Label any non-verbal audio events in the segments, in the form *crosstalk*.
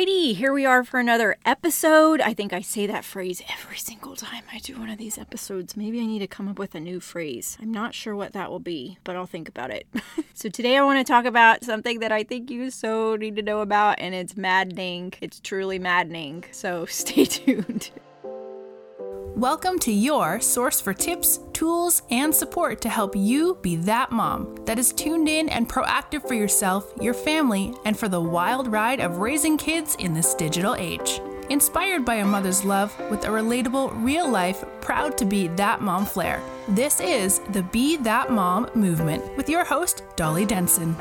Here we are for another episode. I think I say that phrase every single time I do one of these episodes. Maybe I need to come up with a new phrase. I'm not sure what that will be, but I'll think about it. *laughs* so today I want to talk about something that I think you so need to know about, and it's maddening. It's truly maddening. So *laughs* stay tuned. Welcome to your source for tips, tools, and support to help you be that mom that is tuned in and proactive for yourself, your family, and for the wild ride of raising kids in this digital age. Inspired by a mother's love with a relatable, real life, proud to be that mom flair. This is the Be That Mom movement with your host, Dolly Denson.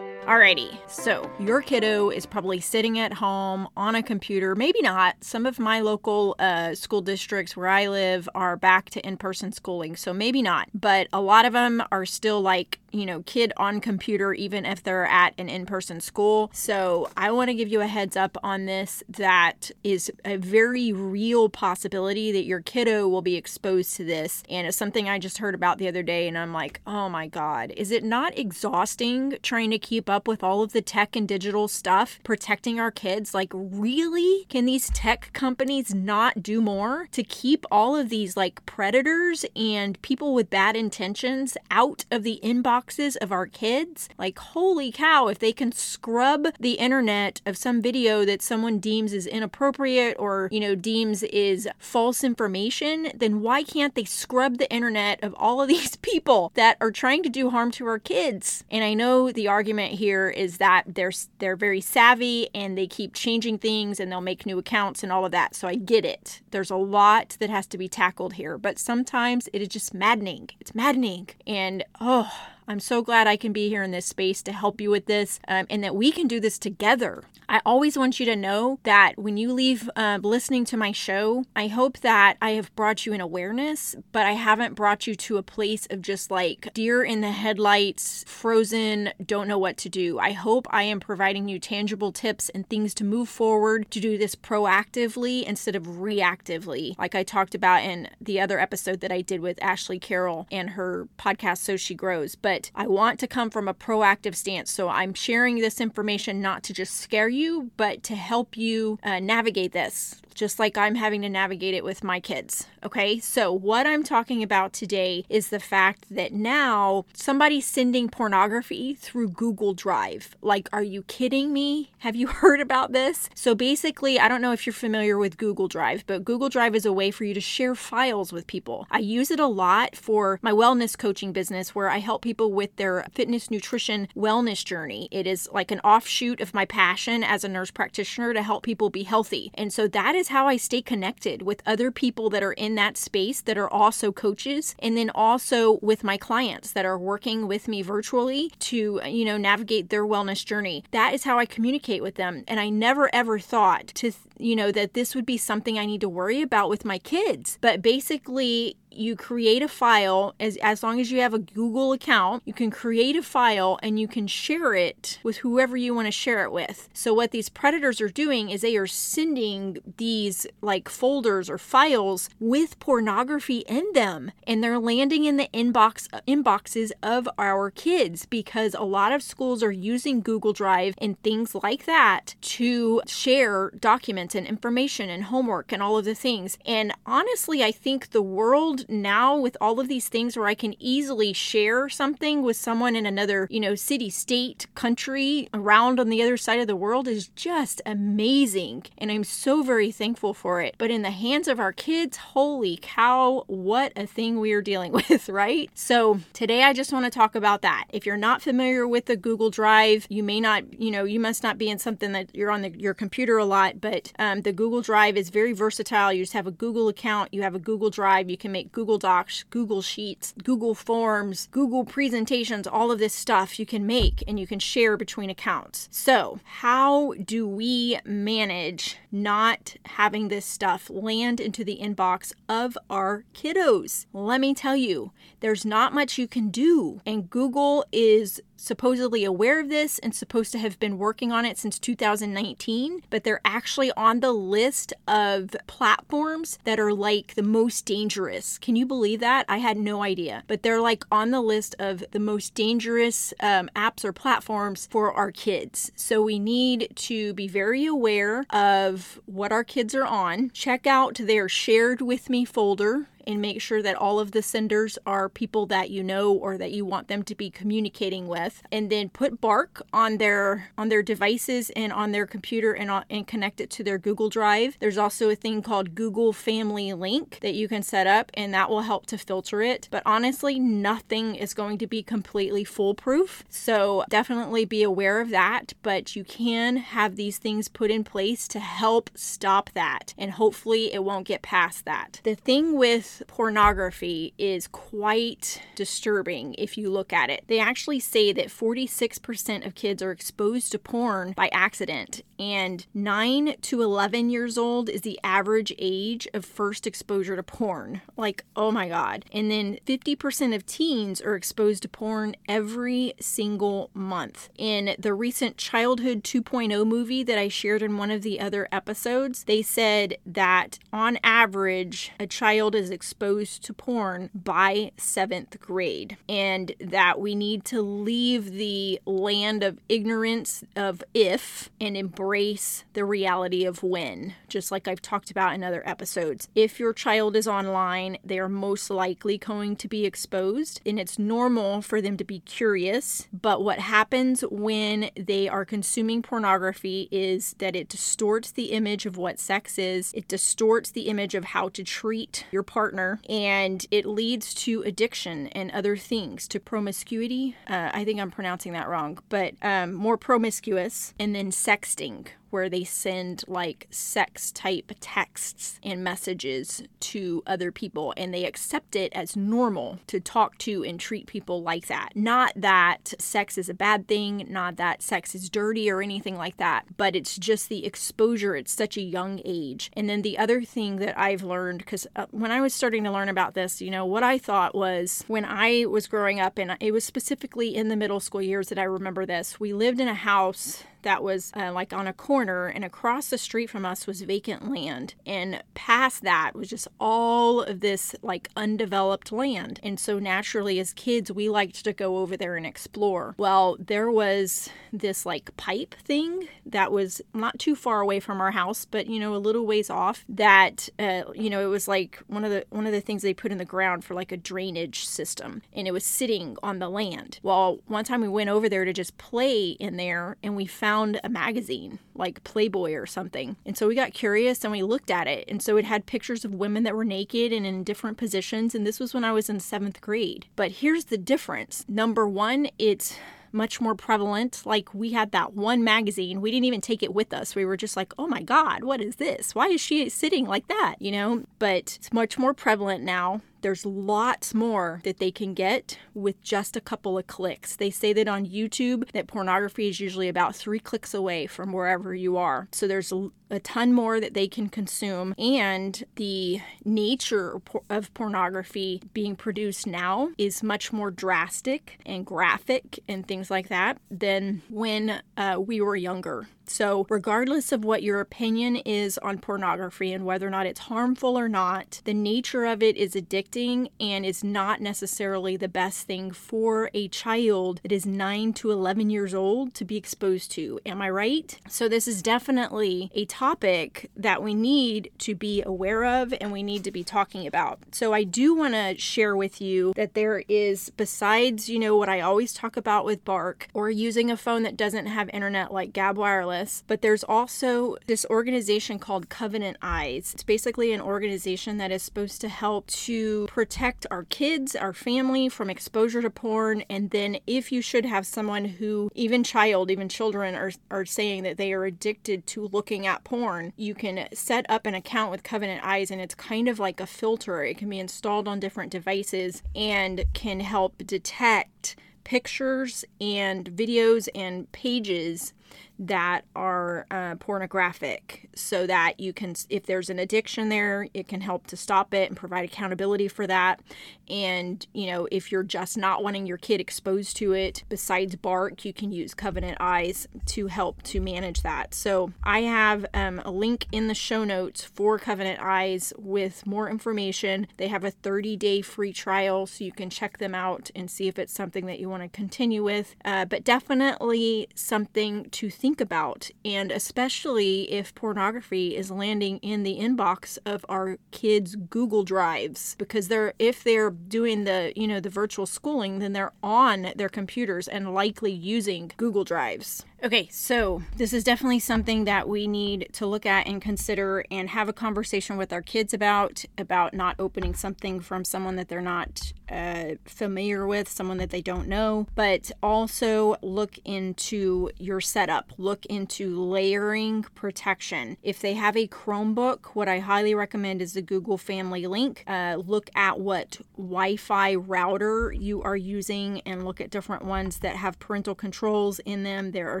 Alrighty, so your kiddo is probably sitting at home on a computer. Maybe not. Some of my local uh, school districts where I live are back to in person schooling, so maybe not. But a lot of them are still like you know, kid on computer, even if they're at an in person school. So I want to give you a heads up on this that is a very real possibility that your kiddo will be exposed to this. And it's something I just heard about the other day, and I'm like, oh my God, is it not exhausting trying to keep up with all of the tech and digital stuff, protecting our kids? Like, really? Can these tech companies not do more to keep all of these like predators and people with bad intentions out of the inbox? Boxes of our kids. Like, holy cow, if they can scrub the internet of some video that someone deems is inappropriate or, you know, deems is false information, then why can't they scrub the internet of all of *laughs* these people that are trying to do harm to our kids? And I know the argument here is that they're they're very savvy and they keep changing things and they'll make new accounts and all of that. So I get it. There's a lot that has to be tackled here, but sometimes it is just maddening. It's maddening. And oh, I'm so glad I can be here in this space to help you with this um, and that we can do this together. I always want you to know that when you leave uh, listening to my show, I hope that I have brought you an awareness, but I haven't brought you to a place of just like deer in the headlights, frozen, don't know what to do. I hope I am providing you tangible tips and things to move forward to do this proactively instead of reactively, like I talked about in the other episode that I did with Ashley Carroll and her podcast, So She Grows. But but I want to come from a proactive stance. So I'm sharing this information not to just scare you, but to help you uh, navigate this just like I'm having to navigate it with my kids. Okay, so what I'm talking about today is the fact that now somebody's sending pornography through Google Drive. Like, are you kidding me? Have you *laughs* heard about this? So basically, I don't know if you're familiar with Google Drive, but Google Drive is a way for you to share files with people. I use it a lot for my wellness coaching business where I help people with their fitness, nutrition, wellness journey. It is like an offshoot of my passion as a nurse practitioner to help people be healthy. And so that is is how I stay connected with other people that are in that space that are also coaches, and then also with my clients that are working with me virtually to, you know, navigate their wellness journey. That is how I communicate with them. And I never ever thought to, you know, that this would be something I need to worry about with my kids. But basically, you create a file as as long as you have a Google account, you can create a file and you can share it with whoever you want to share it with. So what these predators are doing is they are sending these like folders or files with pornography in them and they're landing in the inbox inboxes of our kids because a lot of schools are using Google Drive and things like that to share documents and information and homework and all of the things. And honestly, I think the world now with all of these things where I can easily share something with someone in another, you know, city, state, country around on the other side of the world is just amazing. And I'm so very thankful for it. But in the hands of our kids, holy cow, what a thing we are dealing *laughs* with, right? So today I just want to talk about that. If you're not familiar with the Google Drive, you may not, you know, you must not be in something that you're on the, your computer a lot, but um, the Google Drive is very versatile. You just have a Google account, you have a Google Drive, you can make Google Docs, Google Sheets, Google Forms, Google presentations, all of this stuff you can make and you can share between accounts. So, how do we manage not having this stuff land into the inbox of our kiddos? Let me tell you, there's not much you can do, and Google is supposedly aware of this and supposed to have been working on it since 2019, but they're actually on the list of platforms that are like the most dangerous. Can you believe that? I had no idea. But they're like on the list of the most dangerous um, apps or platforms for our kids. So we need to be very aware of what our kids are on. Check out their shared with me folder and make sure that all of the senders are people that you know or that you want them to be communicating with. And then put bark on their on their devices and on their computer and on, and connect it to their Google Drive. There's also a thing called Google Family Link that you can set up and that will help to filter it. But honestly nothing is going to be completely foolproof. So definitely be aware of that but you can have these things put in place to help stop that. And hopefully it won't get past that. The thing with pornography is quite disturbing if you look at it. They actually say that 46% of kids are exposed to porn by accident, and 9 to 11 years old is the average age of first exposure to porn. Like, oh my God. And then 50% of teens are exposed to porn every single month. In the recent Childhood 2.0 movie that I shared in one of the other episodes, they said that on average, a child is exposed to porn by seventh grade, and that we need to leave the land of ignorance of if and embrace the reality of when, just like I've talked about in other episodes. If your child is online, they are most likely going to be exposed, and it's normal for them to be curious. But what happens when they are consuming pornography is that it distorts the image of what sex is, it distorts the image of how to treat your partner partner, and it leads to addiction and other things, to promiscuity. Uh, I think I'm pronouncing that wrong, but um, more promiscuous, and then sexting, where they send like sex type texts and messages to other people and they accept it as normal to talk to and treat people like that. Not that sex is a bad thing, not that sex is dirty or anything like that, but it's just the exposure at such a young age. And then the other thing that I've learned, because uh, when I was starting to learn about this, you know, what I thought was when I was growing up, and it was specifically in the middle school years that I remember this, we lived in a house that was uh, like on a corner, and across the street from us was vacant land. And past that was just all of this like undeveloped land. And so naturally, as kids, we liked to go over there and explore. Well, there was this like pipe thing that was not too far away from our house, but you know, a little ways off that, uh, you know, it was like one of the, one of the things they put in the ground for like a drainage system and it was sitting on the land. Well, one time we went over there to just play in there and we found found a magazine like Playboy or something. And so we got curious and we looked at it. And so it had pictures of women that were naked and in different positions. And this was when I was in seventh grade. But here's the difference number one, it's much more prevalent. Like we had that one magazine, we didn't even take it with us. We were just like, oh my God, what is this? Why is she sitting like that? You know, but it's much more prevalent now. There's lots more that they can get with just a couple of clicks. They say that on YouTube that pornography is usually about 3 clicks away from wherever you are. So there's a ton more that they can consume and the nature of pornography being produced now is much more drastic and graphic and things like that than when uh, we were younger so, regardless of what your opinion is on pornography and whether or not it's harmful or not, the nature of it is and is not necessarily the best thing for a child that is 9 to 11 years old to be exposed to. Am I right? So, this is definitely a topic that we need to be aware of and we need to be talking about. So, I do want to share with you that there is, besides, you know, what I always talk about with Bark or using a phone that doesn't have internet like Gabb Wireless but there's also this organization called Covenant Eyes. It's basically an organization that is supposed to help to protect our kids, our family from exposure to porn. And then, if you should have someone who, even child, even children, are, are saying that they are addicted to looking at porn, you can set up an account with Covenant Eyes, and it's kind of like a filter. It can be installed on different devices and can help detect pictures and videos and pages that are uh, pornographic so that you can, if there's an addiction there, it can help to stop it and provide accountability for that. And, you know, if you're just not wanting your kid exposed to it, besides Bark, you can use Covenant Eyes to help to manage that. So I have um, a link in the show notes for Covenant Eyes with more information. They have a 30 day free trial, so you can check them out and see if it's something that you want to continue with. Uh, but definitely something to think about, and especially if pornography is landing in the inbox of our kids' Google Drives, because they're if they're doing the you know the virtual schooling, then they're on their computers and likely using Google Drives. Okay, so this is definitely something that we need to look at and consider and have a conversation with our kids about about not opening something from someone that they're not uh, familiar with, someone that they don't know, but also look into your setup, look into layering protection. If they have a Chromebook, what I highly recommend is the Google Family Link. Uh, look at what Wi Fi router you are using and look at different ones that have parental controls in them. There are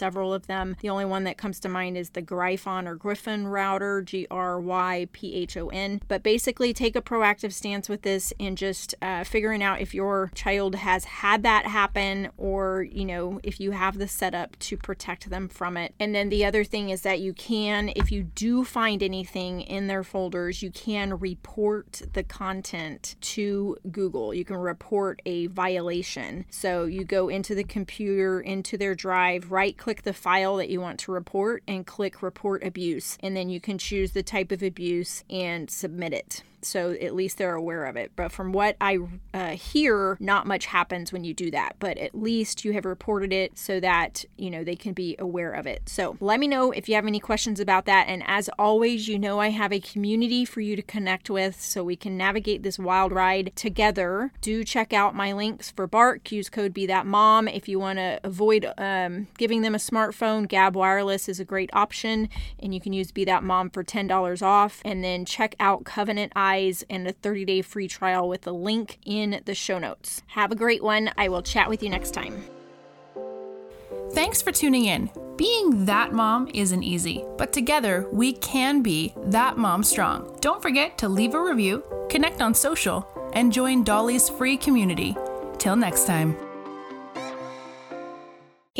several of them. The only one that comes to mind is the Gryphon or Griffin router, G R Y P H O N. But basically, take a proactive stance with this and just uh, figuring out if your child has had that happen or, you know, if you have the setup to protect them from it. And then the other thing is that you can, if you do find anything in their folders, you can report the content to Google. You can report a violation. So you go into the computer, into their drive, right click click the file that you want to report and click report abuse. And then you can choose the type of abuse and submit it so at least they're aware of it. But from what I uh, hear, not much happens when you do that. But at least you have reported it so that you know they can be aware of it. So let me know if you have any questions about that. And as always, you know I have a community for you to connect with, so we can navigate this wild ride together. Do check out my links for Bark. Use code Be That Mom if you want to avoid um, giving them a smartphone. Gabb Wireless is a great option, and you can use Be That Mom for ten dollars off. And then check out Covenant Eye and a 30 day free trial with the link in the show notes. Have a great one. I will chat with you next time. Thanks for tuning in. Being that mom isn't easy, but together we can be that mom strong. Don't forget to leave a review, connect on social, and join Dolly's free community. Till next time.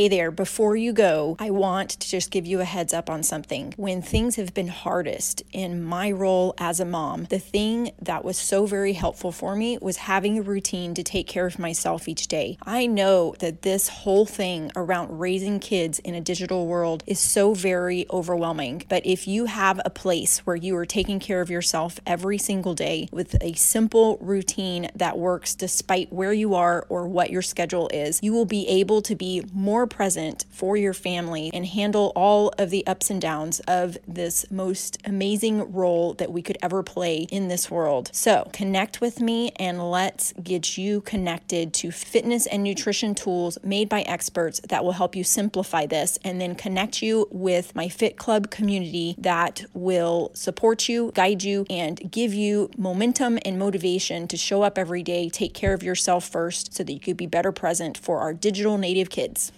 Hey there, before you go, I want to just give you a heads up on something. When things have been hardest in my role as a mom, the thing that was so very helpful for me was having a routine to take care of myself each day. I know that this whole thing around raising kids in a digital world is so very overwhelming, but if you have a place where you are taking care of yourself every single day with a simple routine that works despite where you are or what your schedule is, you will be able to be more present for your family and handle all of the ups and downs of this most amazing role that we could ever play in this world. So, connect with me and let's get you connected to fitness and nutrition tools made by experts that will help you simplify this and then connect you with my Fit Club community that will support you, guide you, and give you momentum and motivation to show up every day, take care of yourself first so that you could be better present for our digital native kids.